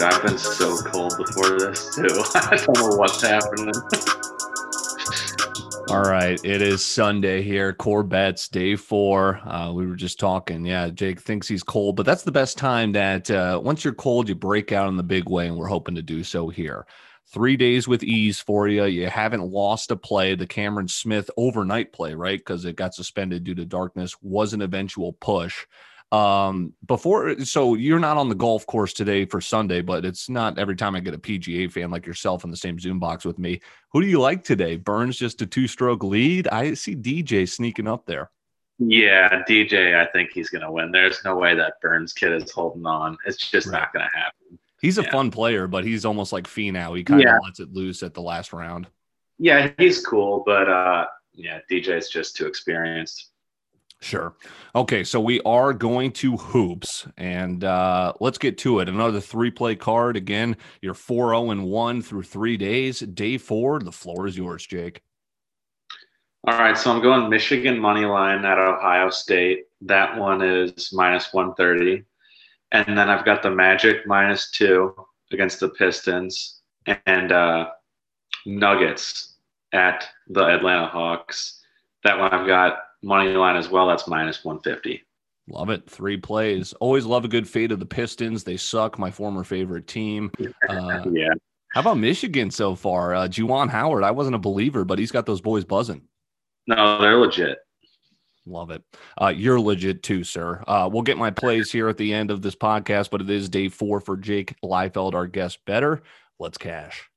I've been so cold before this too. I don't know what's happening. All right, it is Sunday here. Corbets day four. Uh, we were just talking. Yeah, Jake thinks he's cold, but that's the best time. That uh, once you're cold, you break out in the big way, and we're hoping to do so here. Three days with ease for you. You haven't lost a play. The Cameron Smith overnight play, right? Because it got suspended due to darkness, was an eventual push. Um, before, so you're not on the golf course today for Sunday, but it's not every time I get a PGA fan like yourself in the same Zoom box with me. Who do you like today? Burns just a two stroke lead. I see DJ sneaking up there. Yeah, DJ, I think he's going to win. There's no way that Burns kid is holding on. It's just right. not going to happen. He's a yeah. fun player, but he's almost like Finau. He kind of yeah. lets it loose at the last round. Yeah, he's cool, but uh, yeah, DJ's just too experienced. Sure. Okay, so we are going to hoops, and uh, let's get to it. Another three-play card. Again, you're four zero oh and one through three days. Day four, the floor is yours, Jake. All right, so I'm going Michigan money line at Ohio State. That one is minus one thirty, and then I've got the Magic minus two against the Pistons, and uh, Nuggets at the Atlanta Hawks. That one I've got money line as well. That's minus 150. Love it. Three plays. Always love a good fade of the Pistons. They suck. My former favorite team. Uh, yeah. How about Michigan so far? Uh, Juwan Howard. I wasn't a believer, but he's got those boys buzzing. No, they're legit. Love it. Uh, you're legit too, sir. Uh, we'll get my plays here at the end of this podcast, but it is day four for Jake Leifeld, our guest better. Let's cash.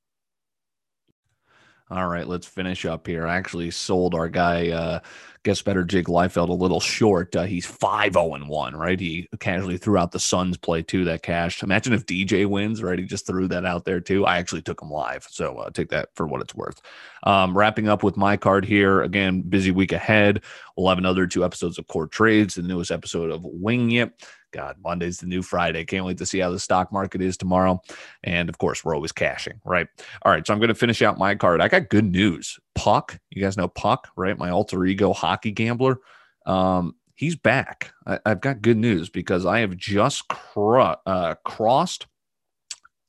All right, let's finish up here. I actually sold our guy uh, guess better Jake Leifeld a little short. Uh, he's 5 0 1, right? He casually threw out the Suns play too that cashed. Imagine if DJ wins, right? He just threw that out there too. I actually took him live. So uh, take that for what it's worth. Um, wrapping up with my card here. Again, busy week ahead. We'll have another two episodes of Court Trades, the newest episode of Wing It. God, Monday's the new Friday. Can't wait to see how the stock market is tomorrow. And of course, we're always cashing, right? All right. So I'm going to finish out my card. I got good news. Puck, you guys know Puck, right? My alter ego hockey gambler. Um, he's back. I, have got good news because I have just cr- uh, crossed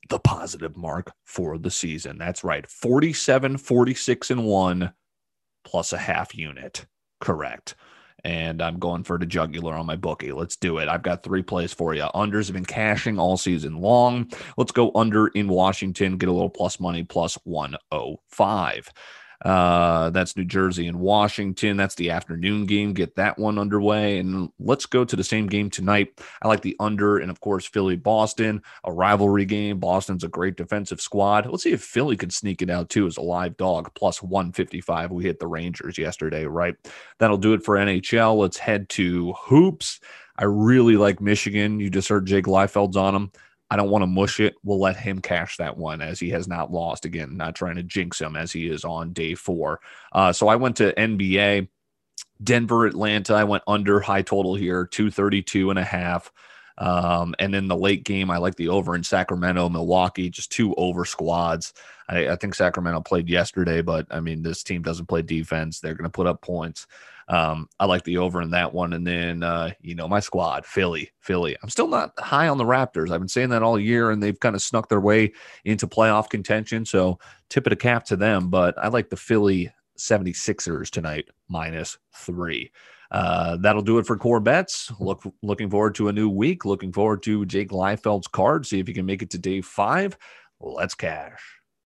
the positive mark for the season. That's right. 47, 46, and one plus a half unit. Correct and I'm going for the jugular on my bookie. Let's do it. I've got three plays for you. Unders have been cashing all season long. Let's go under in Washington, get a little plus money, plus 105. Uh, that's New Jersey and Washington. That's the afternoon game. Get that one underway. And let's go to the same game tonight. I like the under, and of course, Philly Boston, a rivalry game. Boston's a great defensive squad. Let's see if Philly could sneak it out too as a live dog, plus 155. We hit the Rangers yesterday, right? That'll do it for NHL. Let's head to hoops. I really like Michigan. You just heard Jake Leifeld's on them. I don't want to mush it. We'll let him cash that one as he has not lost. Again, not trying to jinx him as he is on day four. Uh, so I went to NBA, Denver, Atlanta. I went under high total here, 232 and a half. Um, and in the late game, I like the over in Sacramento, Milwaukee, just two over squads. I, I think Sacramento played yesterday, but I mean, this team doesn't play defense. They're going to put up points. Um, I like the over in that one. And then, uh, you know, my squad, Philly, Philly. I'm still not high on the Raptors. I've been saying that all year, and they've kind of snuck their way into playoff contention. So tip of the cap to them. But I like the Philly 76ers tonight, minus three. Uh, that'll do it for core bets. Look, looking forward to a new week. Looking forward to Jake Leifeld's card. See if he can make it to day five. Let's cash.